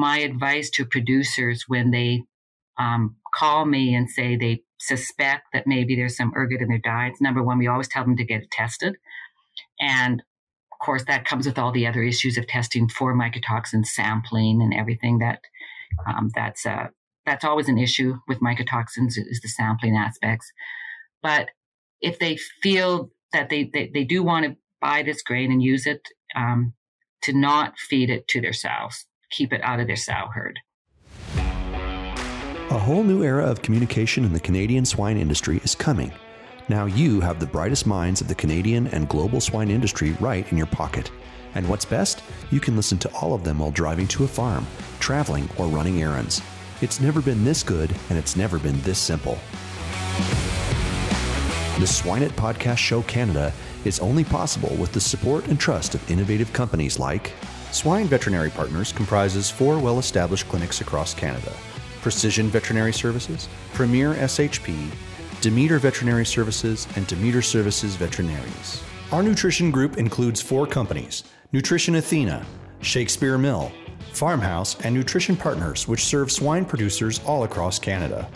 my advice to producers when they um, call me and say they suspect that maybe there's some ergot in their diets, number one, we always tell them to get it tested. And of course, that comes with all the other issues of testing for mycotoxin sampling and everything that um, that's uh, that's always an issue with mycotoxins is the sampling aspects. But if they feel that they, they, they do want to buy this grain and use it, um, to not feed it to their sows, keep it out of their sow herd. A whole new era of communication in the Canadian swine industry is coming. Now you have the brightest minds of the Canadian and global swine industry right in your pocket. And what's best? You can listen to all of them while driving to a farm, traveling, or running errands. It's never been this good, and it's never been this simple. The Swineit Podcast Show Canada is only possible with the support and trust of innovative companies like Swine Veterinary Partners comprises four well established clinics across Canada Precision Veterinary Services, Premier SHP, Demeter Veterinary Services, and Demeter Services Veterinaries. Our nutrition group includes four companies Nutrition Athena, Shakespeare Mill, Farmhouse, and Nutrition Partners, which serve swine producers all across Canada.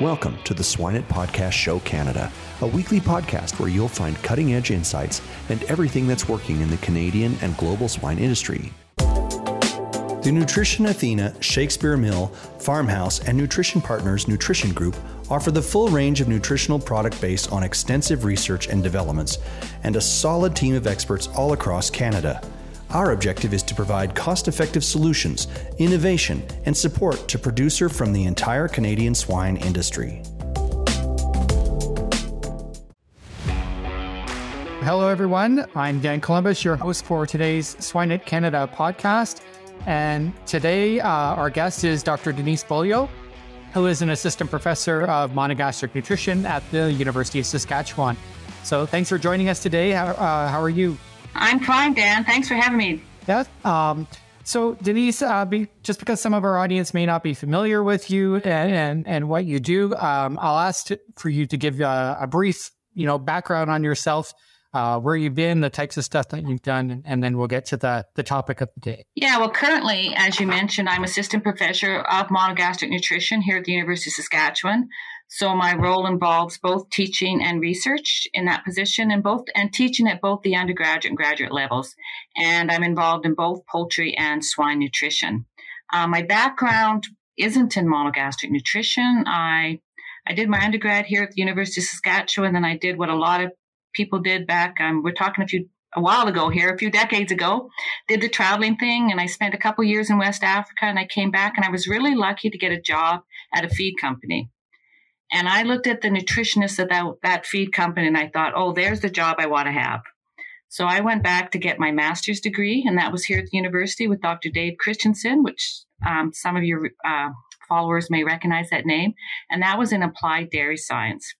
Welcome to the Swineit Podcast Show Canada, a weekly podcast where you'll find cutting edge insights and everything that's working in the Canadian and global swine industry. The Nutrition Athena, Shakespeare Mill, Farmhouse, and Nutrition Partners Nutrition Group offer the full range of nutritional product based on extensive research and developments and a solid team of experts all across Canada. Our objective is to provide cost effective solutions, innovation, and support to producer from the entire Canadian swine industry. Hello, everyone. I'm Dan Columbus, your host for today's Swineit Canada podcast. And today, uh, our guest is Dr. Denise Beaulieu, who is an assistant professor of monogastric nutrition at the University of Saskatchewan. So, thanks for joining us today. How, uh, how are you? I'm fine, Dan. Thanks for having me. Yeah. Um, so, Denise, uh, be, just because some of our audience may not be familiar with you and and, and what you do, um, I'll ask to, for you to give a, a brief, you know, background on yourself uh, where you've been, the types of stuff that you've done, and then we'll get to the, the topic of the day. Yeah, well, currently, as you mentioned, I'm assistant professor of monogastric nutrition here at the University of Saskatchewan. So my role involves both teaching and research in that position, and both and teaching at both the undergraduate and graduate levels. And I'm involved in both poultry and swine nutrition. Uh, my background isn't in monogastric nutrition. I I did my undergrad here at the University of Saskatchewan, and then I did what a lot of people did back. Um, we're talking a few a while ago here, a few decades ago, did the traveling thing, and I spent a couple years in West Africa, and I came back, and I was really lucky to get a job at a feed company. And I looked at the nutritionist at that, that feed company, and I thought, oh, there's the job I want to have. So I went back to get my master's degree, and that was here at the university with Dr. Dave Christensen, which um, some of your uh, followers may recognize that name. And that was in applied dairy science.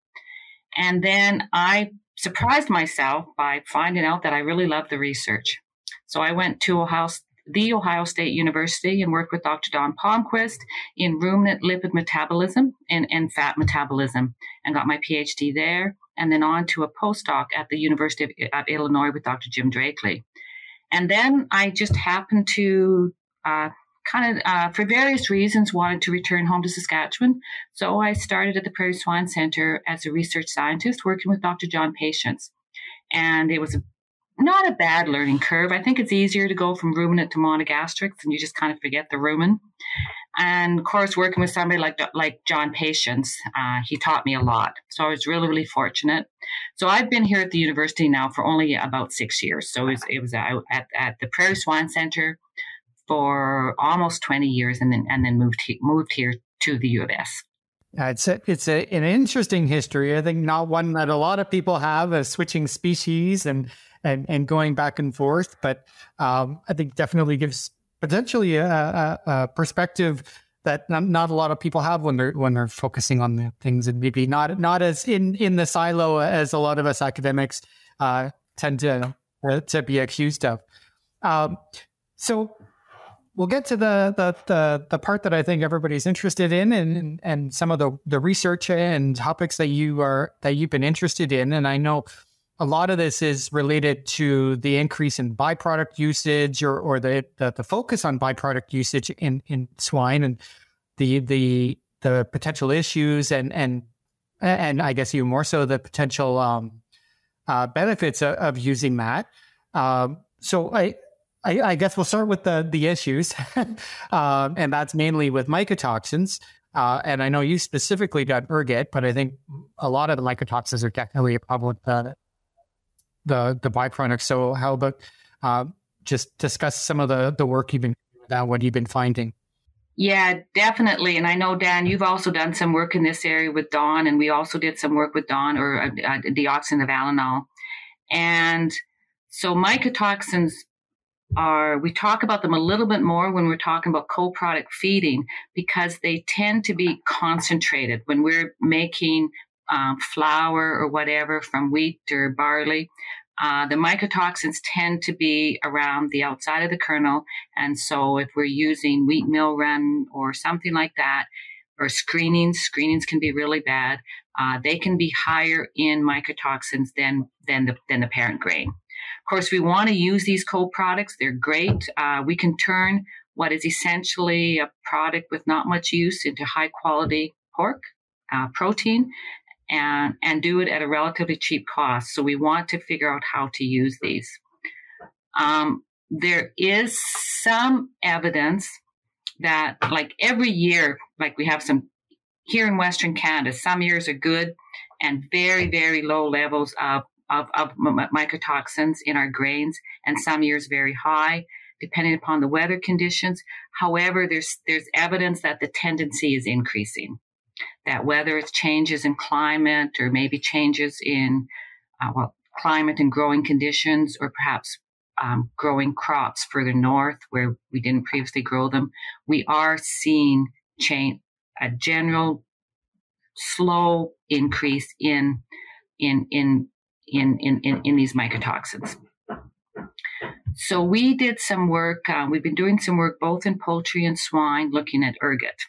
And then I surprised myself by finding out that I really loved the research. So I went to Ohio, the Ohio State University and worked with Dr. Don Palmquist in ruminant lipid metabolism and, and fat metabolism and got my PhD there and then on to a postdoc at the University of, of Illinois with Dr. Jim Drackley. And then I just happened to uh, kind of, uh, for various reasons, wanted to return home to Saskatchewan. So I started at the Prairie Swine Center as a research scientist, working with Dr. John Patience. And it was a, not a bad learning curve. I think it's easier to go from ruminant to monogastrics, and you just kind of forget the rumen. And of course, working with somebody like like John Patience, uh, he taught me a lot. So I was really, really fortunate. So I've been here at the university now for only about six years. So it was, it was at, at the Prairie Swine Center for almost 20 years and then and then moved he, moved here to the U of S. it's a, it's a, an interesting history. I think not one that a lot of people have, as switching species and and and going back and forth. But um, I think definitely gives potentially a, a, a perspective that not, not, a lot of people have when they're when they're focusing on the things, and maybe not not as in in the silo as a lot of us academics uh, tend to uh, to be accused of. Um, so we'll get to the, the, the the part that I think everybody's interested in, and and some of the the research and topics that you are that you've been interested in. And I know a lot of this is related to the increase in byproduct usage or, or the, the, the focus on byproduct usage in, in swine and the the the potential issues and and and I guess even more so the potential um, uh, benefits of, of, using that. Um, so I, I, I guess we'll start with the the issues, um, and that's mainly with mycotoxins. Uh, and I know you specifically got ergot, but I think a lot of the mycotoxins are definitely a problem the the, byproducts. So how about uh, just discuss some of the the work you've been doing, what you've been finding? Yeah, definitely. And I know, Dan, you've also done some work in this area with DON, and we also did some work with DON or uh, uh, of allanol. And so mycotoxins are, we talk about them a little bit more when we're talking about co product feeding because they tend to be concentrated when we're making um, flour or whatever from wheat or barley. Uh, the mycotoxins tend to be around the outside of the kernel. And so if we're using wheat mill run or something like that, or screenings, screenings can be really bad. Uh, they can be higher in mycotoxins than, than the, than the parent grain. Of course, we want to use these co-products. They're great. Uh, we can turn what is essentially a product with not much use into high quality pork, uh, protein, and, and do it at a relatively cheap cost. So we want to figure out how to use these. Um, there is some evidence that like every year, like we have some here in Western Canada, some years are good and very, very low levels of, of, of mycotoxins in our grains and some years very high depending upon the weather conditions. However, there's, there's evidence that the tendency is increasing that whether it's changes in climate or maybe changes in uh, well, climate and growing conditions, or perhaps um, growing crops further north where we didn't previously grow them, we are seeing change, a general slow increase in in in in in in, in these mycotoxins. So we did some work. Uh, we've been doing some work both in poultry and swine, looking at ergot.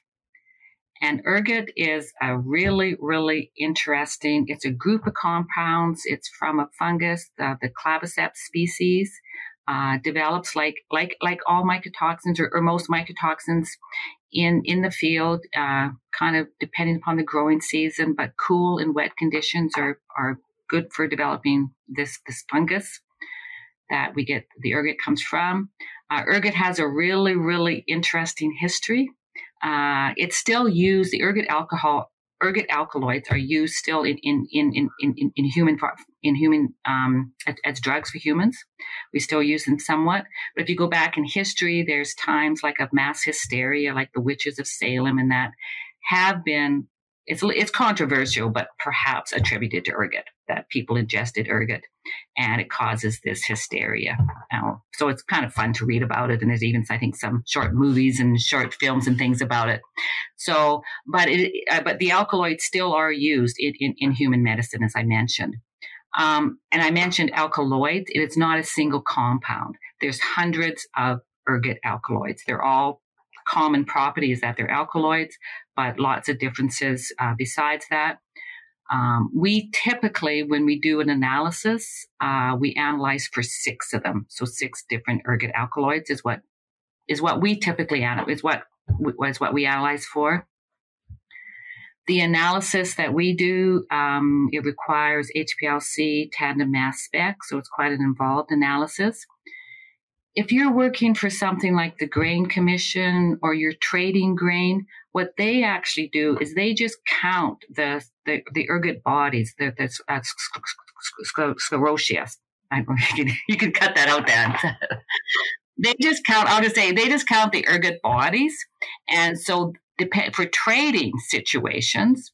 And ergot is a really, really interesting, it's a group of compounds. It's from a fungus, the, the claviceps species, uh, develops like, like, like all mycotoxins or, or most mycotoxins in, in the field, uh, kind of depending upon the growing season, but cool and wet conditions are, are good for developing this, this fungus that we get the ergot comes from. Uh, ergot has a really, really interesting history. Uh, it's still used. The ergot alcohol, ergot alkaloids are used still in in in in in, in human in human um, as, as, drugs for humans. We still use them somewhat, but if you go back in history, there's times like of mass hysteria, like the witches of Salem, and that have been it's it's controversial, but perhaps attributed to ergot that people ingested ergot, and it causes this hysteria. So it's kind of fun to read about it, and there's even I think some short movies and short films and things about it. So, but it, uh, but the alkaloids still are used in, in, in human medicine, as I mentioned. Um, and I mentioned alkaloids. It's not a single compound. There's hundreds of ergot alkaloids. They're all common properties that they're alkaloids, but lots of differences uh, besides that. Um, we typically, when we do an analysis, uh, we analyze for six of them. So six different ergot alkaloids is what is what we typically analyze. Is what is what we analyze for. The analysis that we do, um, it requires HPLC tandem mass spec, so it's quite an involved analysis if you're working for something like the Grain Commission or you're trading grain, what they actually do is they just count the the, the ergot bodies, the, the uh, sclerotius. I, you can cut that out, Dan. they just count. I'll just say they just count the ergot bodies, and so depend, for trading situations,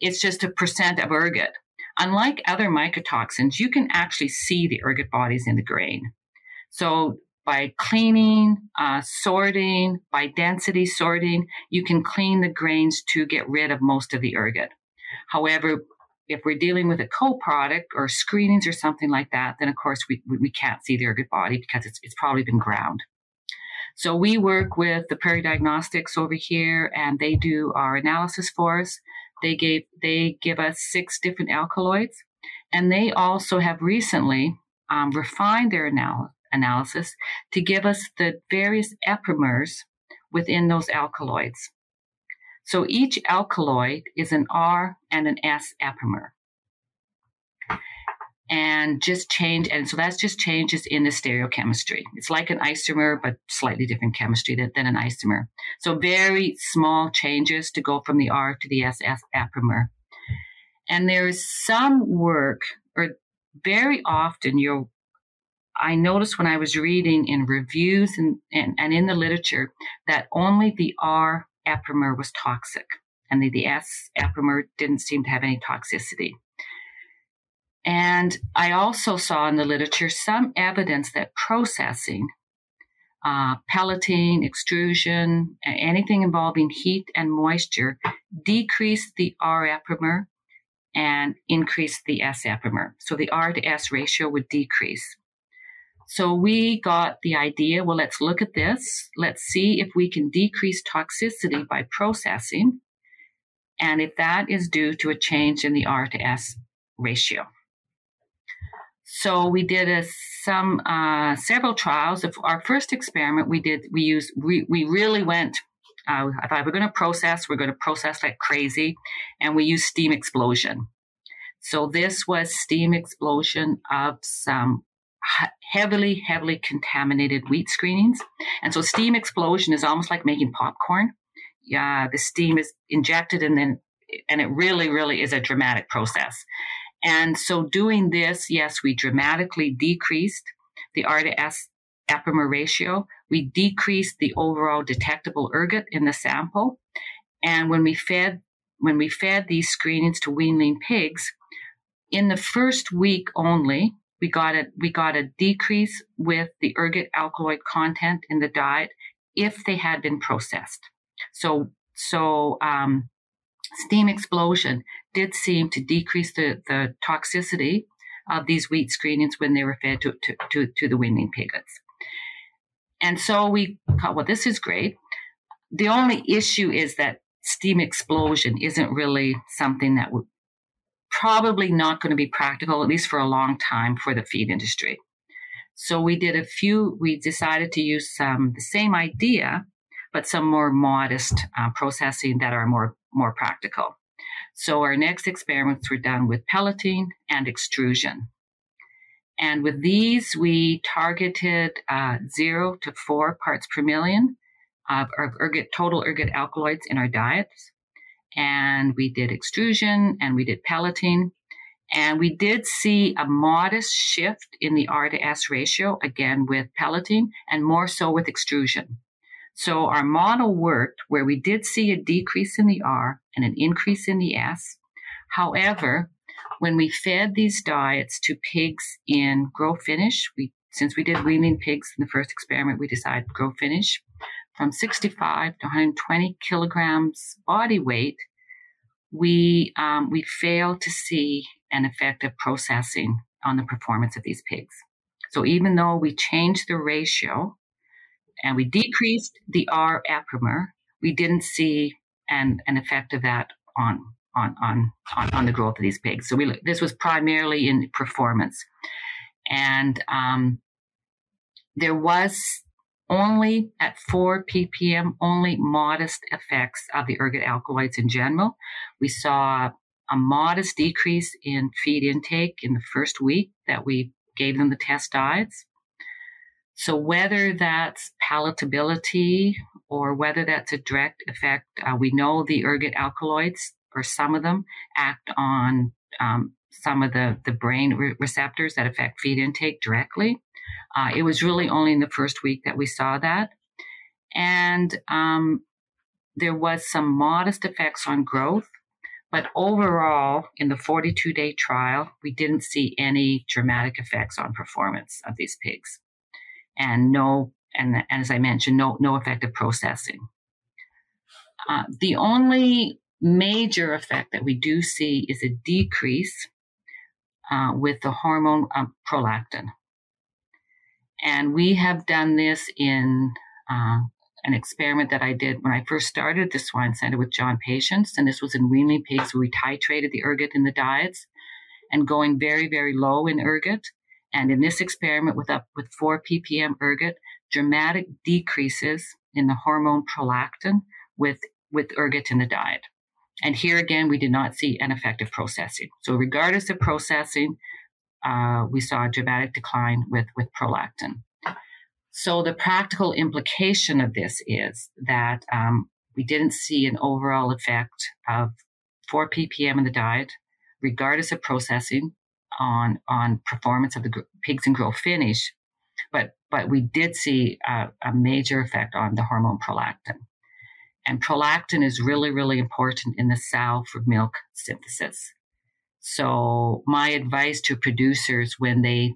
it's just a percent of ergot. Unlike other mycotoxins, you can actually see the ergot bodies in the grain. So by cleaning, uh, sorting, by density sorting, you can clean the grains to get rid of most of the ergot. However, if we're dealing with a co-product or screenings or something like that, then of course we, we can't see the ergot body because it's, it's probably been ground. So we work with the Prairie Diagnostics over here and they do our analysis for us. They gave, they give us six different alkaloids And they also have recently um, refined their anal- analysis to give us the various epimers within those alkaloids. So each alkaloid is an R and an S epimer. And just change, and so that's just changes in the stereochemistry. It's like an isomer, but slightly different chemistry than, than an isomer. So very small changes to go from the R to the SS epimer. And there is some work, or very often you'll I noticed when I was reading in reviews and, and, and in the literature that only the R epimer was toxic and the, the S epimer didn't seem to have any toxicity. And I also saw in the literature some evidence that processing, uh, pelleting, extrusion, anything involving heat and moisture decreased the R epimer and increased the S epimer. So the R to S ratio would decrease. So we got the idea well, let's look at this. Let's see if we can decrease toxicity by processing, and if that is due to a change in the R to S ratio. So we did a, some uh, several trials. Of our first experiment, we did we used we, we really went. Uh, I thought we're going to process. We're going to process like crazy, and we used steam explosion. So this was steam explosion of some heavily, heavily contaminated wheat screenings. And so steam explosion is almost like making popcorn. Yeah, the steam is injected and then, and it really, really is a dramatic process. And so doing this, yes, we dramatically decreased the R to S epimer ratio. We decreased the overall detectable ergot in the sample. And when we fed, when we fed these screenings to weanling pigs, in the first week only, we got a we got a decrease with the ergot alkaloid content in the diet if they had been processed. So so um, steam explosion did seem to decrease the, the toxicity of these wheat screenings when they were fed to, to, to, to the weanling piglets. And so we thought, well, this is great. The only issue is that steam explosion isn't really something that would probably not going to be practical, at least for a long time, for the feed industry. So we did a few, we decided to use some, the same idea, but some more modest uh, processing that are more, more practical. So our next experiments were done with pelleting and extrusion. And with these, we targeted uh, zero to four parts per million of, ergot, total ergot alkaloids in our diets and we did extrusion and we did pelleting. And we did see a modest shift in the R to S ratio, again with pelleting and more so with extrusion. So our model worked where we did see a decrease in the R and an increase in the S. However, when we fed these diets to pigs in grow finish, we since we did weaning pigs in the first experiment, we decided grow finish from 65 to 120 kilograms body weight, we um, we fail to see an effective processing on the performance of these pigs. So even though we changed the ratio and we decreased the R epimer, we didn't see an, an effect of that on, on, on, on, on the growth of these pigs. So we, this was primarily in performance. And um, there was only at 4 ppm, only modest effects of the ergot alkaloids in general. We saw a modest decrease in feed intake in the first week that we gave them the test diets. So whether that's palatability or whether that's a direct effect, uh, we know the ergot alkaloids or some of them act on um, some of the, the brain re- receptors that affect feed intake directly. Uh, it was really only in the first week that we saw that. And um, there was some modest effects on growth, but overall, in the 42 day trial, we didn't see any dramatic effects on performance of these pigs. And no, and, and as I mentioned, no, no effective processing. Uh, the only major effect that we do see is a decrease uh, with the hormone um, prolactin. And we have done this in uh, an experiment that I did when I first started the swine center with John Patience. And this was in weanling pigs where we titrated the ergot in the diets. and going very, very low in ergot. And in this experiment with up with 4 ppm ergot, dramatic decreases in the hormone prolactin with, with ergot in the diet. And here again, we did not see an effective processing. So regardless of processing, uh, we saw a dramatic decline with, with prolactin. So the practical implication of this is that um, we didn't see an overall effect of 4 ppm in the diet, regardless of processing, on on performance of the pigs and grow finish, but but we did see a, a major effect on the hormone prolactin. And prolactin is really, really important in the sow for milk synthesis. So my advice to producers when they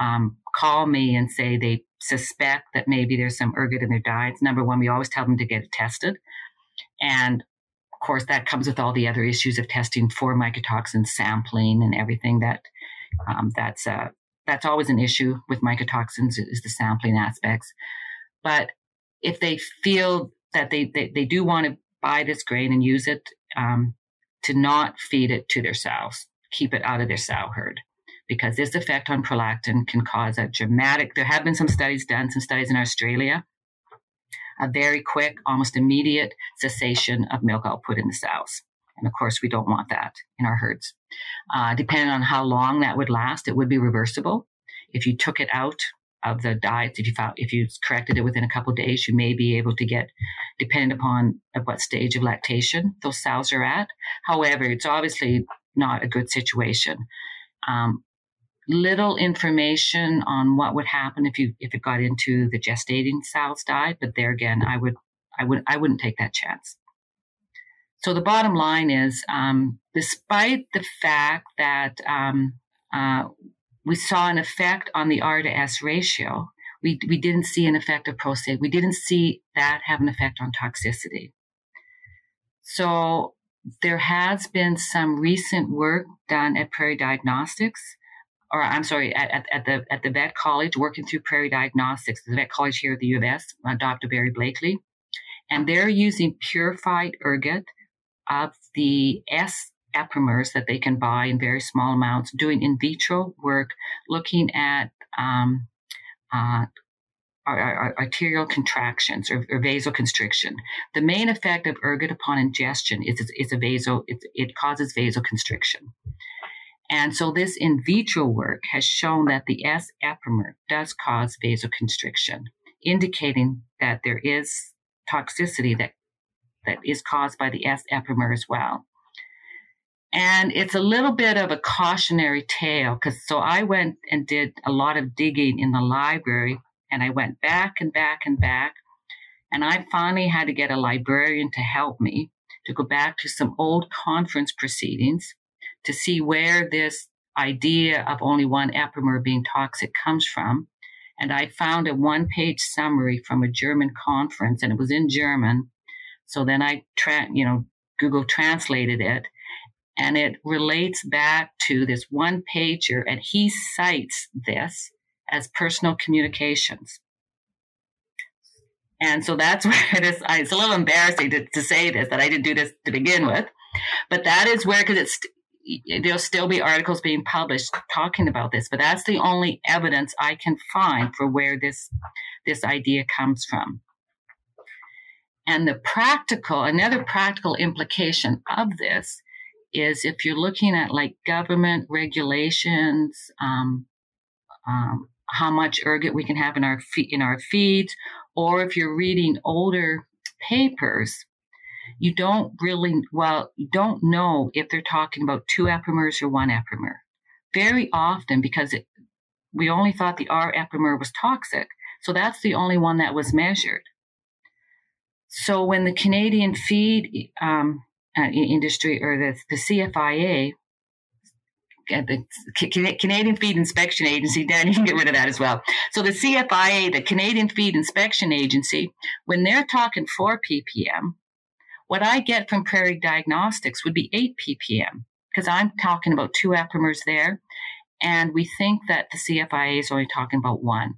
um, call me and say they suspect that maybe there's some ergot in their diets, number one, we always tell them to get it tested. And of course, that comes with all the other issues of testing for mycotoxin sampling and everything that um, that's uh, that's always an issue with mycotoxins is the sampling aspects. But if they feel that they, they, they do want to buy this grain and use it um, to not feed it to their sows, keep it out of their sow herd. Because this effect on prolactin can cause a dramatic, there have been some studies done, some studies in Australia, a very quick, almost immediate cessation of milk output in the sows. And of course, we don't want that in our herds. Uh, depending on how long that would last, it would be reversible. If you took it out of the diets. If you found, if you corrected it within a couple days, you may be able to get, depending upon at what stage of lactation those sows are at. However, it's obviously not a good situation. Um, little information on what would happen if you if it got into the gestating sow's diet, but there again, I would I would I wouldn't take that chance. So the bottom line is, um, despite the fact that um, uh, we saw an effect on the R to S ratio. We, we didn't see an effect of prostate. We didn't see that have an effect on toxicity. So there has been some recent work done at Prairie Diagnostics, or I'm sorry, at, at, at the at the vet college, working through Prairie Diagnostics, the vet college here at the U of S, uh, Dr. Barry Blakley, and they're using purified ergot of the S epimers that they can buy in very small amounts, doing in vitro work, looking at um, uh, arterial contractions or, or, vasoconstriction. The main effect of ergot upon ingestion is, is a vaso, it, it causes vasoconstriction. And so this in vitro work has shown that the S epimer does cause vasoconstriction, indicating that there is toxicity that, that is caused by the S epimer as well. And it's a little bit of a cautionary tale because so I went and did a lot of digging in the library and I went back and back and back. And I finally had to get a librarian to help me to go back to some old conference proceedings to see where this idea of only one epimer being toxic comes from. And I found a one page summary from a German conference and it was in German. So then I, tra- you know, Google translated it and it relates back to this one pager, and he cites this as personal communications. And so that's where it is. It's a little embarrassing to, to say this that I didn't do this to begin with, but that is where because it's there'll still be articles being published talking about this, but that's the only evidence I can find for where this this idea comes from. And the practical, another practical implication of this is if you're looking at like government regulations, um, um, how much ergot we can have in our fe- in our feeds, or if you're reading older papers, you don't really well you don't know if they're talking about two epimers or one epimer. Very often, because it, we only thought the R epimer was toxic, so that's the only one that was measured. So when the Canadian feed um, uh, industry or the, the CFIA, uh, the Canadian Feed Inspection Agency, Dan, you can get rid of that as well. So the CFIA, the Canadian Feed Inspection Agency, when they're talking 4 ppm, what I get from Prairie Diagnostics would be 8 ppm because I'm talking about two epimers there. And we think that the CFIA is only talking about one.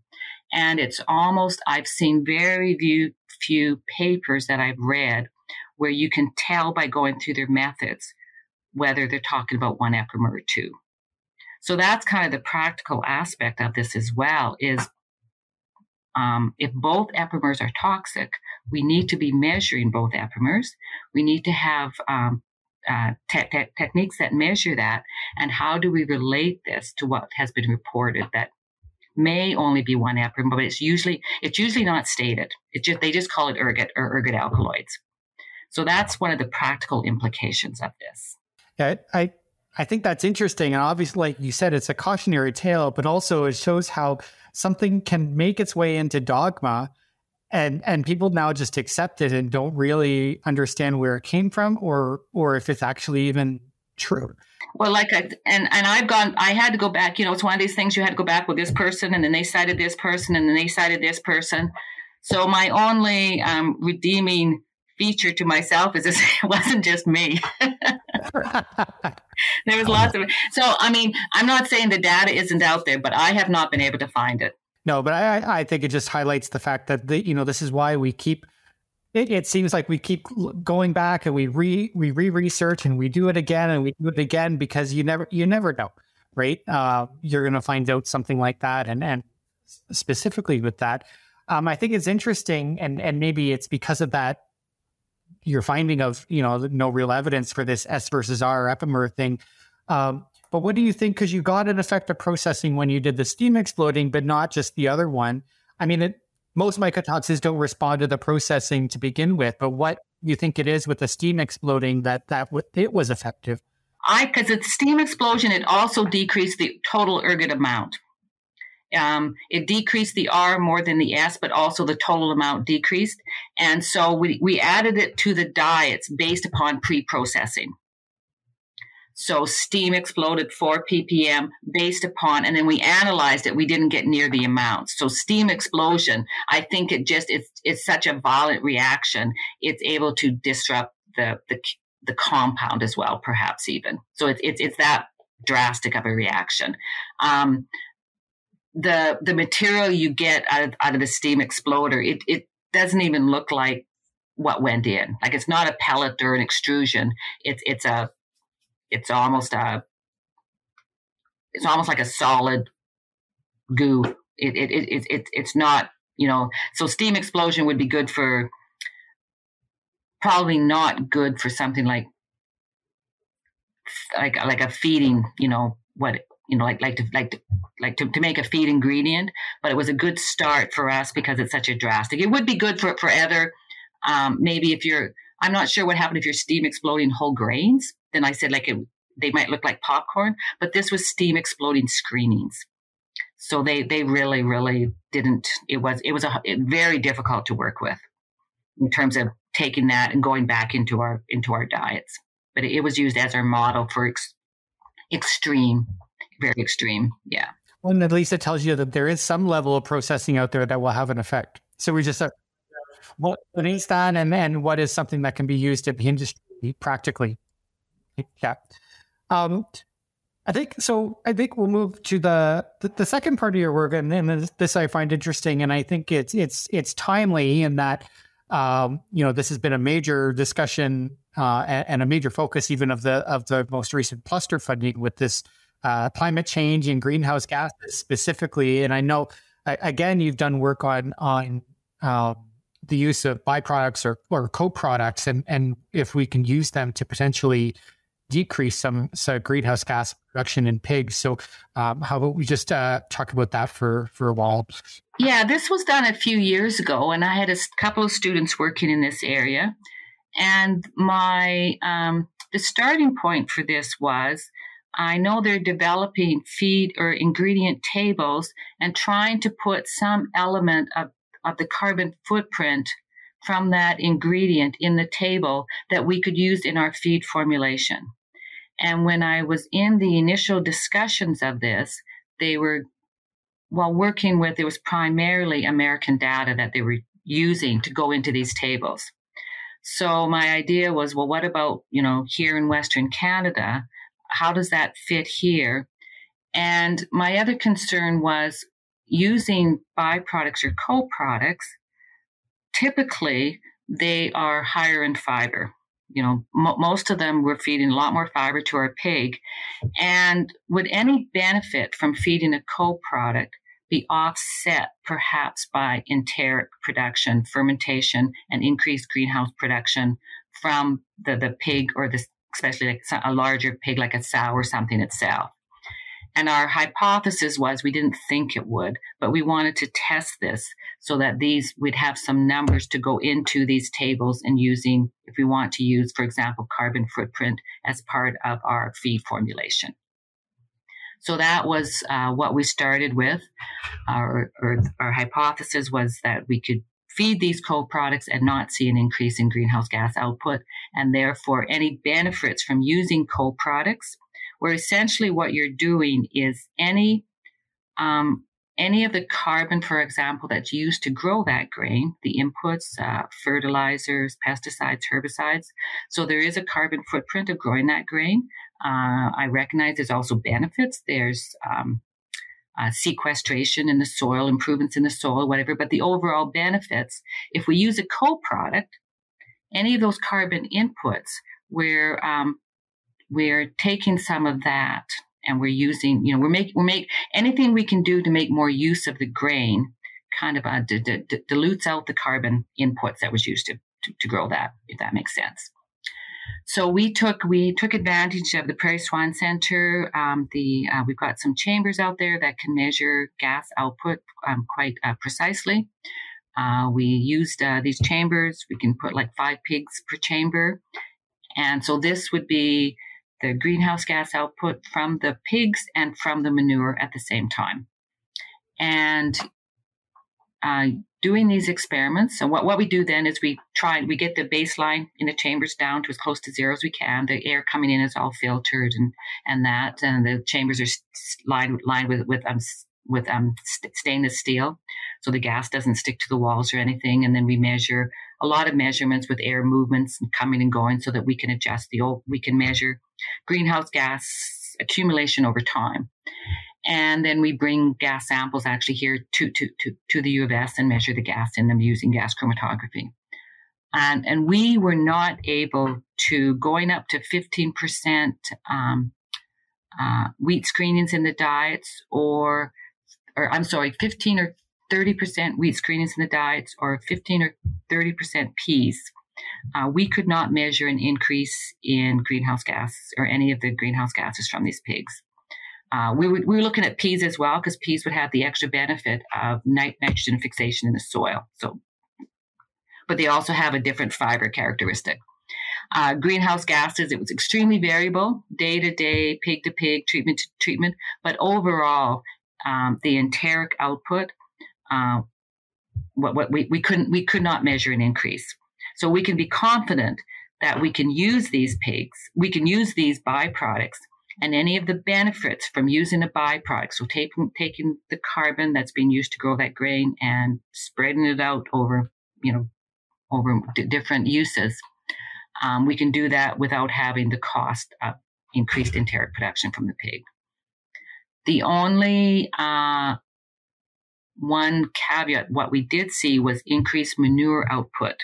And it's almost, I've seen very few, few papers that I've read where you can tell by going through their methods whether they're talking about one epimer or two. So that's kind of the practical aspect of this as well is um, if both epimers are toxic, we need to be measuring both epimers. We need to have um, uh, te- te- techniques that measure that. And how do we relate this to what has been reported that may only be one epimer, but it's usually it's usually not stated. It just they just call it ergot or ergot alkaloids. So that's one of the practical implications of this. Yeah, I I think that's interesting, and obviously, like you said, it's a cautionary tale, but also it shows how something can make its way into dogma and and people now just accept it and don't really understand where it came from or or if it's actually even true well like I, and and i've gone i had to go back you know it's one of these things you had to go back with this person and then they cited this person and then they cited this person so my only um, redeeming feature to myself is this, it wasn't just me there was lots of it. so i mean i'm not saying the data isn't out there but i have not been able to find it no, but I, I think it just highlights the fact that the, you know this is why we keep. It, it seems like we keep going back and we re we re research and we do it again and we do it again because you never you never know, right? Uh, you're going to find out something like that, and and specifically with that, um, I think it's interesting, and and maybe it's because of that you're finding of you know no real evidence for this S versus R epimer thing. Um, but what do you think? Because you got an effective processing when you did the steam exploding, but not just the other one. I mean, it, most mycotoxins don't respond to the processing to begin with. But what you think it is with the steam exploding that that w- it was effective? I because it's steam explosion, it also decreased the total ergot amount. Um, it decreased the R more than the S, but also the total amount decreased. And so we, we added it to the diets based upon pre processing. So steam exploded 4 ppm based upon, and then we analyzed it. We didn't get near the amount. So steam explosion, I think it just, it's, it's such a violent reaction. It's able to disrupt the, the, the compound as well, perhaps even. So it's, it's, it's that drastic of a reaction. Um, the, the material you get out of, out of the steam exploder, it, it doesn't even look like what went in. Like it's not a pellet or an extrusion. It's, it's a, it's almost a it's almost like a solid goo. It it it, it, it it's not you know so steam explosion would be good for probably not good for something like like like a feeding you know what you know like like to like to like to, to make a feed ingredient but it was a good start for us because it's such a drastic it would be good for for other um, maybe if you're i'm not sure what happened if you're steam exploding whole grains then I said like it, they might look like popcorn, but this was steam exploding screenings. So they they really really didn't. It was it was a it, very difficult to work with in terms of taking that and going back into our into our diets. But it, it was used as our model for ex, extreme, very extreme. Yeah. Well, and at least it tells you that there is some level of processing out there that will have an effect. So we just have what is that, and then what is something that can be used in the industry practically. Yeah. Um, I think so. I think we'll move to the the, the second part of your work, and, and this, this, I find interesting, and I think it's it's it's timely in that um, you know this has been a major discussion uh, and, and, a major focus even of the of the most recent cluster funding with this uh, climate change and greenhouse gases specifically. And I know again you've done work on on um, the use of byproducts or, or co-products and and if we can use them to potentially decrease some, some greenhouse gas production in pigs. So, um, how about we just uh, talk about that for for a while? Yeah, this was done a few years ago, and I had a couple of students working in this area. And my um, the starting point for this was I know they're developing feed or ingredient tables and trying to put some element of, of the carbon footprint from that ingredient in the table that we could use in our feed formulation. And when I was in the initial discussions of this, they were, while working with, it was primarily American data that they were using to go into these tables. So my idea was, well, what about, you know, here in Western Canada? How does that fit here? And my other concern was using byproducts or co products typically they are higher in fiber. you know, most of them were feeding a lot more fiber to our pig. And would any benefit from feeding a co-product be offset perhaps by enteric production, fermentation, and increased greenhouse production from the, the pig or the, especially like a larger pig like a sow or something itself? And our hypothesis was we didn't think it would, but we wanted to test this so that these we'd have some numbers to go into these tables and using, if we want to use, for example, carbon footprint as part of our feed formulation. So that was uh, what we started with. Our, our, our hypothesis was that we could feed these co-products and not see an increase in greenhouse gas output. And therefore, any benefits from using co-products where essentially what you're doing is any um, any of the carbon, for example, that's used to grow that grain, the inputs, uh, fertilizers, pesticides, herbicides. So there is a carbon footprint of growing that grain. Uh, I recognize there's also benefits. There's um, uh, sequestration in the soil, improvements in the soil, whatever. But the overall benefits, if we use a co-product, any of those carbon inputs, where um, we're taking some of that and we're using, you know, we're making, we're make anything we can do to make more use of the grain kind of uh, d- d- dilutes out the carbon inputs that was used to, to, to grow that, if that makes sense. So we took we took advantage of the Prairie Swine Center. Um, the uh, we've got some chambers out there that can measure gas output um, quite uh, precisely. Uh, we used uh, these chambers. We can put like five pigs per chamber, and so this would be the greenhouse gas output from the pigs and from the manure at the same time. And uh, doing these experiments. And what, what we do then is we try, we get the baseline in the chambers down to as close to zero as we can. The air coming in is all filtered and, and that, and the chambers are lined, lined with, with, um, with um, st- stainless steel. So the gas doesn't stick to the walls or anything. And then we measure a lot of measurements with air movements and coming and going so that we can adjust the old, we can measure greenhouse gas accumulation over time. And then we bring gas samples actually here to, to, to, to the U of S and measure the gas in them using gas chromatography. And, and we were not able to going up to 15% um, uh, wheat screenings in the diets or, or I'm sorry, 15 or 30% wheat screenings in the diets or 15 or 30% peas. Uh, we could not measure an increase in greenhouse gas or any of the greenhouse gases from these pigs. Uh, we, were, we were looking at peas as well because peas would have the extra benefit of nit- nitrogen fixation in the soil. So, but they also have a different fiber characteristic. Uh, greenhouse gases, it was extremely variable, day to day, pig to pig, treatment to treatment. But overall, um, the enteric output uh, what, what we, we couldn't we could not measure an increase. So we can be confident that we can use these pigs, we can use these byproducts and any of the benefits from using a byproduct. So taking taking the carbon that's being used to grow that grain and spreading it out over, you know, over d- different uses. Um, we can do that without having the cost of increased enteric production from the pig. The only uh, one caveat, what we did see was increased manure output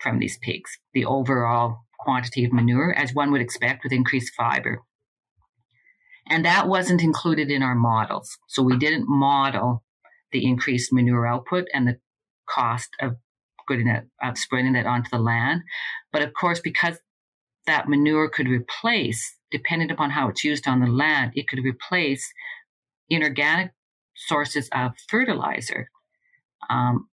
from these pigs, the overall quantity of manure, as one would expect with increased fiber. And that wasn't included in our models. So we didn't model the increased manure output and the cost of putting it, of spreading it onto the land. But of course, because that manure could replace, depending upon how it's used on the land, it could replace inorganic sources of fertilizer. Um,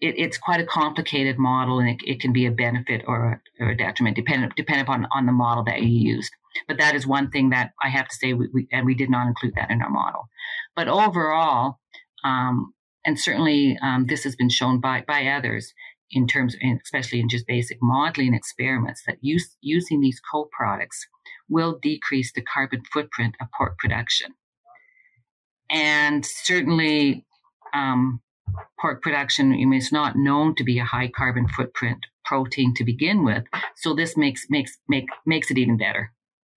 it, it's quite a complicated model, and it, it can be a benefit or a, or a detriment, depending depending upon on the model that you used. But that is one thing that I have to say, we, we, and we did not include that in our model. But overall, um, and certainly um, this has been shown by by others in terms, especially in just basic modeling experiments, that use, using these co-products will decrease the carbon footprint of pork production. And certainly, um, pork production is not known to be a high carbon footprint protein to begin with. So this makes makes make makes it even better.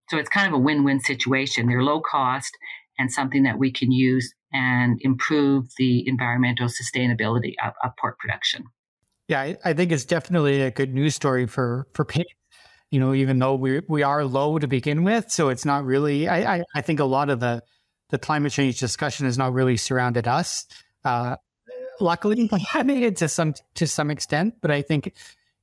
So it's kind of a win-win situation. They're low cost and something that we can use and improve the environmental sustainability of, of pork production. Yeah, I, I, think it's definitely a good news story for for pigs you know, even though we we are low to begin with. So it's not really. I I, I think a lot of the the climate change discussion has not really surrounded us. Uh, luckily, I mean, to some to some extent, but I think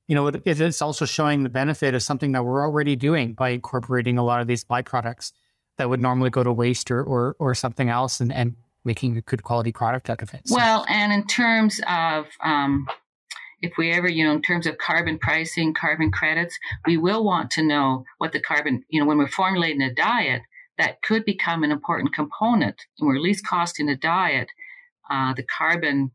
you know it, it's also showing the benefit of something that we're already doing by incorporating a lot of these byproducts that would normally go to waste or or, or something else, and and making a good quality product out of it. So. Well, and in terms of um, if we ever, you know, in terms of carbon pricing, carbon credits, we will want to know what the carbon, you know, when we're formulating a diet, that could become an important component. And we're least costing a diet, uh, the carbon,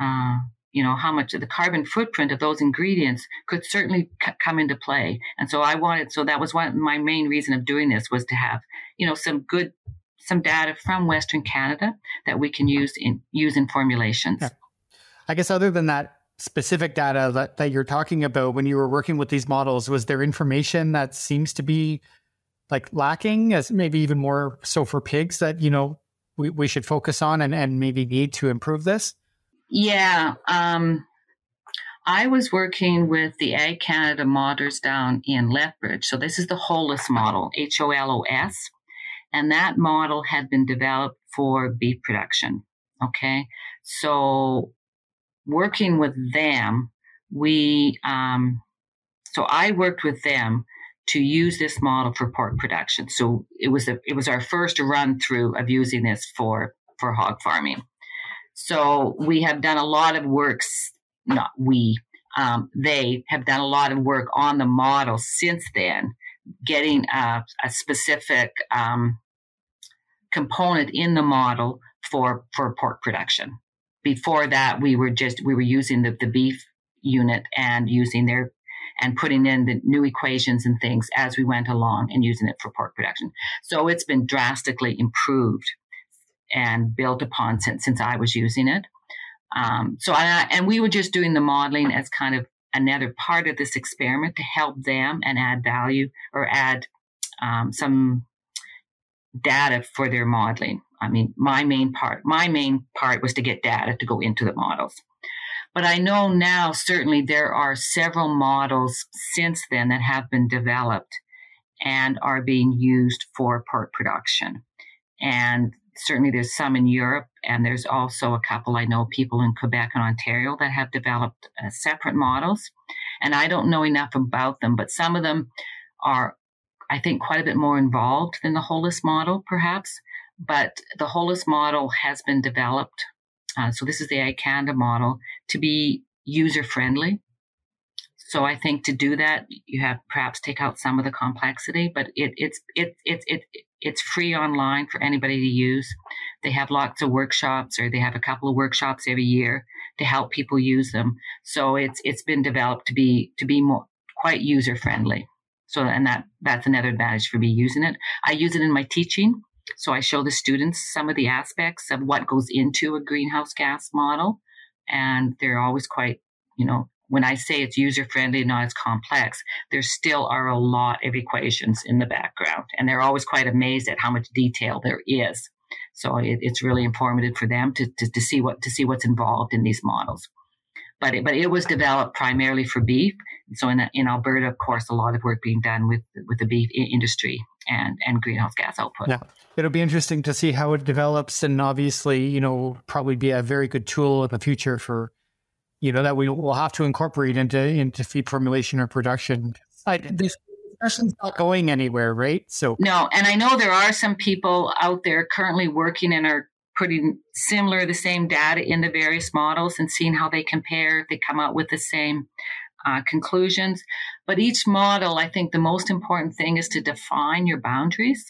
uh, you know, how much the carbon footprint of those ingredients could certainly c- come into play. And so I wanted, so that was one my main reason of doing this was to have, you know, some good, some data from Western Canada that we can use in use in formulations. Yeah. I guess other than that, specific data that, that you're talking about when you were working with these models was there information that seems to be like lacking as maybe even more so for pigs that you know we, we should focus on and, and maybe need to improve this yeah um, i was working with the ag canada modders down in lethbridge so this is the holos model h-o-l-o-s and that model had been developed for beef production okay so working with them, we, um, so I worked with them to use this model for pork production. So it was a, it was our first run through of using this for for hog farming. So we have done a lot of works. Not we, um, they have done a lot of work on the model since then, getting a, a specific um, component in the model for for pork production before that we were just we were using the, the beef unit and using their and putting in the new equations and things as we went along and using it for pork production. So it's been drastically improved and built upon since since I was using it. Um, so I, and we were just doing the modeling as kind of another part of this experiment to help them and add value or add um, some data for their modeling. I mean, my main part, my main part was to get data to go into the models. But I know now certainly there are several models since then that have been developed and are being used for pork production. And certainly there's some in Europe, and there's also a couple I know people in Quebec and Ontario that have developed uh, separate models. And I don't know enough about them, but some of them are, I think, quite a bit more involved than the Holos model, perhaps but the Holos model has been developed. Uh, so this is the Ag Canada model to be user friendly. So I think to do that, you have perhaps take out some of the complexity, but it, it's it, it, it, it's free online for anybody to use. They have lots of workshops, or they have a couple of workshops every year to help people use them. So it's it's been developed to be to be more quite user friendly. So and that that's another advantage for me using it. I use it in my teaching. So I show the students some of the aspects of what goes into a greenhouse gas model. And they're always quite, you know, when I say it's user friendly, not as complex, there still are a lot of equations in the background. And they're always quite amazed at how much detail there is. So it, it's really informative for them to, to, to, see what to see what's involved in these models. But it, but it was developed primarily for beef. So in in Alberta, of course, a lot of work being done with with the beef industry and and greenhouse gas output. Yeah, it'll be interesting to see how it develops, and obviously, you know, probably be a very good tool in the future for, you know, that we will have to incorporate into into feed formulation or production. I, this discussion's not going anywhere, right? So no, and I know there are some people out there currently working and are putting similar the same data in the various models and seeing how they compare. They come out with the same uh, conclusions. But each model, I think the most important thing is to define your boundaries.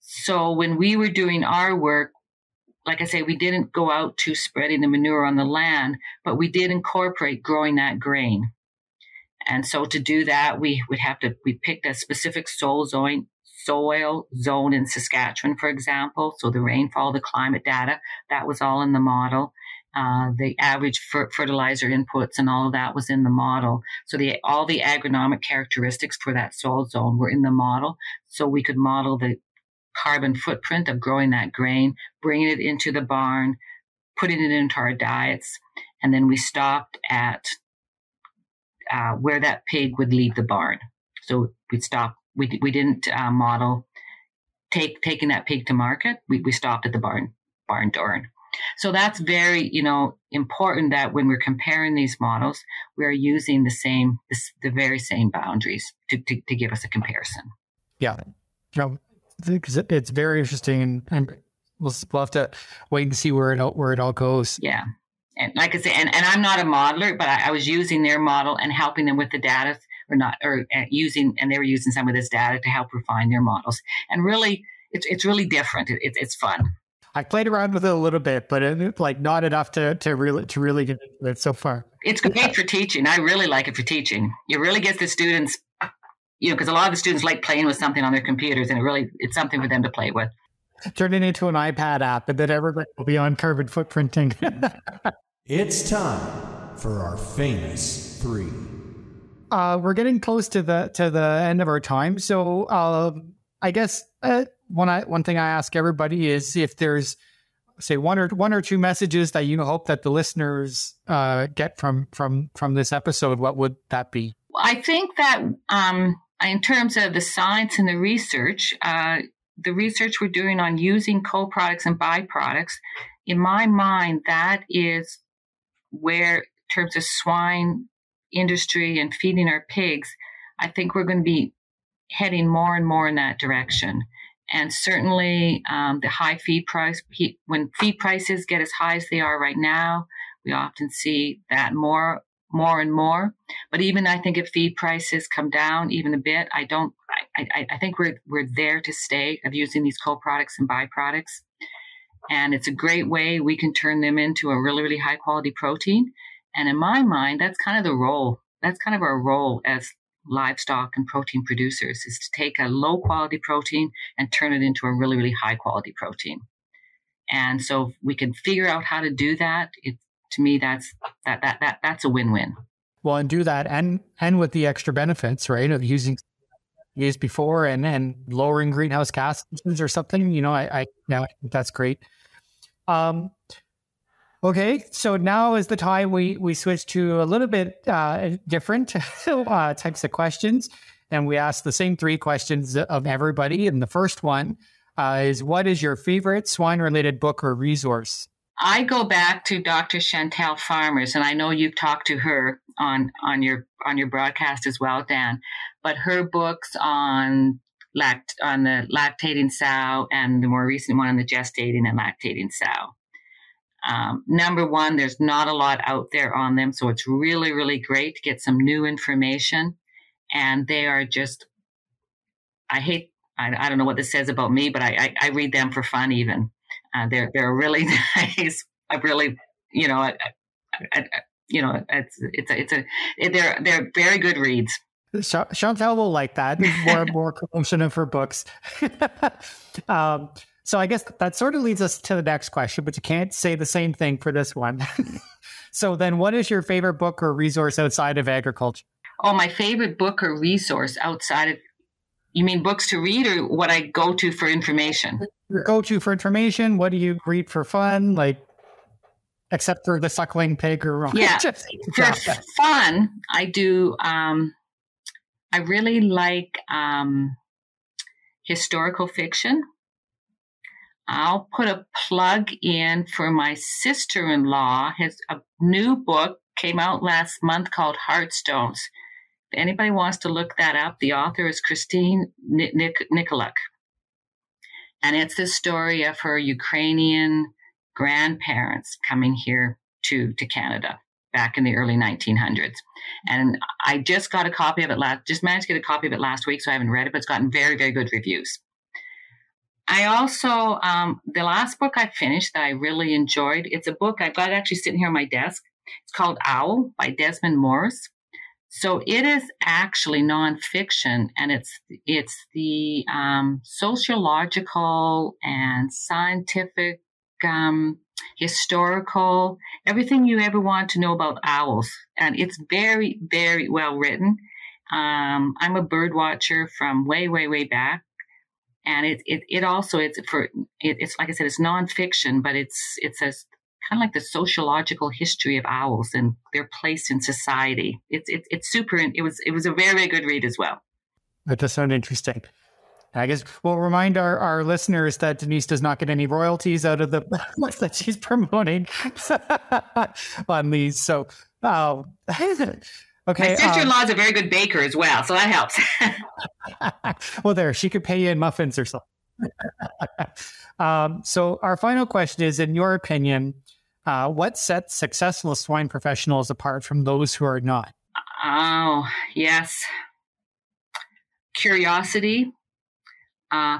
So when we were doing our work, like I say, we didn't go out to spreading the manure on the land, but we did incorporate growing that grain. And so to do that, we would have to, we picked a specific soil zone, soil zone in Saskatchewan, for example. So the rainfall, the climate data, that was all in the model. Uh, the average fer- fertilizer inputs and all of that was in the model. So the all the agronomic characteristics for that soil zone were in the model. So we could model the carbon footprint of growing that grain, bringing it into the barn, putting it into our diets, and then we stopped at uh, where that pig would leave the barn. So we'd stop. We we didn't uh, model take taking that pig to market. We we stopped at the barn barn door. So that's very, you know, important that when we're comparing these models, we are using the same, the, the very same boundaries to, to, to, give us a comparison. Yeah. No, it's very interesting and, we'll, we'll have to wait and see where it all, where it all goes. Yeah. And like I said, and, and I'm not a modeler, but I, I was using their model and helping them with the data or not, or uh, using, and they were using some of this data to help refine their models. And really, it's, it's really different. It, it, it's fun. I played around with it a little bit, but it, like not enough to to really to really get it so far. It's great for teaching. I really like it for teaching. It really gets the students, you know, because a lot of the students like playing with something on their computers, and it really it's something for them to play with. Turn it into an iPad app, and then everybody will be on carbon footprinting. it's time for our famous three. Uh, we're getting close to the to the end of our time, so uh, I guess uh, one I, one thing I ask everybody is if there's say one or one or two messages that you hope that the listeners uh, get from from from this episode, what would that be? I think that um, in terms of the science and the research, uh, the research we're doing on using co-products and byproducts, in my mind, that is where, in terms of swine industry and feeding our pigs, I think we're going to be heading more and more in that direction. And certainly um, the high feed price, when feed prices get as high as they are right now, we often see that more, more and more. But even I think if feed prices come down even a bit, I don't, I, I, I think we're, we're there to stay of using these co-products and byproducts. And it's a great way we can turn them into a really, really high quality protein. And in my mind, that's kind of the role. That's kind of our role as livestock and protein producers is to take a low quality protein and turn it into a really, really high quality protein. And so we can figure out how to do that. It, to me, that's that that that that's a win-win. Well, and do that, and and with the extra benefits, right, of using used before and and lowering greenhouse gas or something. You know, I I, yeah, I think that's great. Um, Okay, so now is the time we we switch to a little bit uh, different uh, types of questions, and we ask the same three questions of everybody. And the first one uh, is, "What is your favorite swine-related book or resource?" I go back to Dr. Chantal Farmer's, and I know you've talked to her on on your on your broadcast as well, Dan. But her books on lact on the lactating sow and the more recent one on the gestating and lactating sow um, number one, there's not a lot out there on them. So it's really, really great to get some new information. And they are just, I hate, I, I don't know what this says about me, but I, I, I read them for fun even. Uh, they're, they're really nice. I really, you know, I, I, you know, it's, it's a, it's a, they're, they're very good reads. Chantal will like that. More, more promotion of her books. um, so I guess that sort of leads us to the next question, but you can't say the same thing for this one. so then what is your favorite book or resource outside of agriculture? Oh, my favorite book or resource outside of you mean books to read or what I go to for information? Go to for information. What do you read for fun? Like except for the suckling pig or yeah for fun i do um i really like um historical fiction I'll put a plug in for my sister in law. His a new book came out last month called Heartstones. If anybody wants to look that up, the author is Christine Nik- Nikoluk. And it's the story of her Ukrainian grandparents coming here to, to Canada back in the early 1900s. And I just got a copy of it last, just managed to get a copy of it last week, so I haven't read it, but it's gotten very, very good reviews. I also, um, the last book I finished that I really enjoyed, it's a book I've got actually sitting here on my desk. It's called Owl by Desmond Morris. So it is actually nonfiction, and it's it's the um, sociological and scientific, um, historical, everything you ever want to know about owls, and it's very very well written. Um, I'm a bird watcher from way way way back, and it it, it also it's for it, it's like I said it's nonfiction, but it's it's a kind of like the sociological history of owls and their place in society. It's it's it's super. It was it was a very very good read as well. That does sound interesting. I guess we'll remind our, our listeners that Denise does not get any royalties out of the books that she's promoting on these. So, uh, okay. My sister in law is a very good baker as well, so that helps. well, there, she could pay you in muffins or something. um, so, our final question is In your opinion, uh, what sets successful swine professionals apart from those who are not? Oh, yes. Curiosity, uh,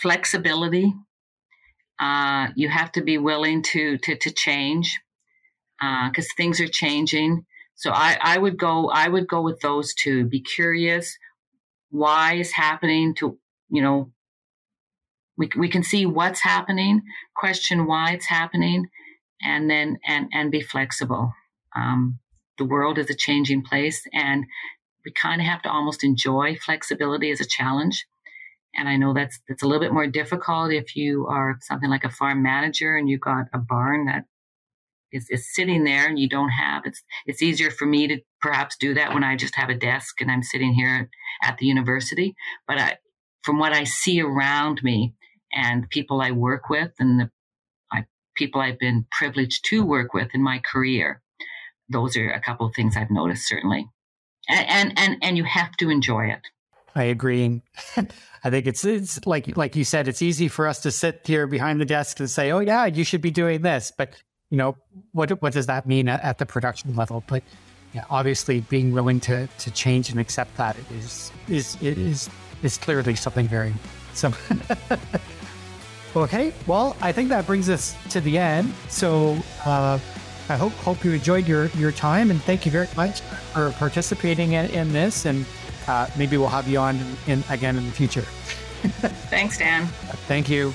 flexibility. Uh, you have to be willing to to, to change because uh, things are changing. So I, I would go I would go with those two. Be curious. Why is happening to you know we, we can see what's happening question why it's happening and then and and be flexible um, the world is a changing place and we kind of have to almost enjoy flexibility as a challenge and I know that's that's a little bit more difficult if you are something like a farm manager and you've got a barn that is, is sitting there and you don't have it's it's easier for me to perhaps do that when I just have a desk and I'm sitting here at the university. But I, from what I see around me and people I work with and the people I've been privileged to work with in my career, those are a couple of things I've noticed certainly. And and and, you have to enjoy it. I agree. I think it's it's like like you said, it's easy for us to sit here behind the desk and say, "Oh yeah, you should be doing this," but you know, what what does that mean at, the production level? But yeah, obviously, being willing to to change and accept that is is it is is clearly something very so. okay, well, I think that brings us to the end. So. Uh, I hope hope you enjoyed your, your time and thank you very much for participating in, in this and uh, maybe we'll have you on in, in, again in the future. Thanks, Dan. Thank you.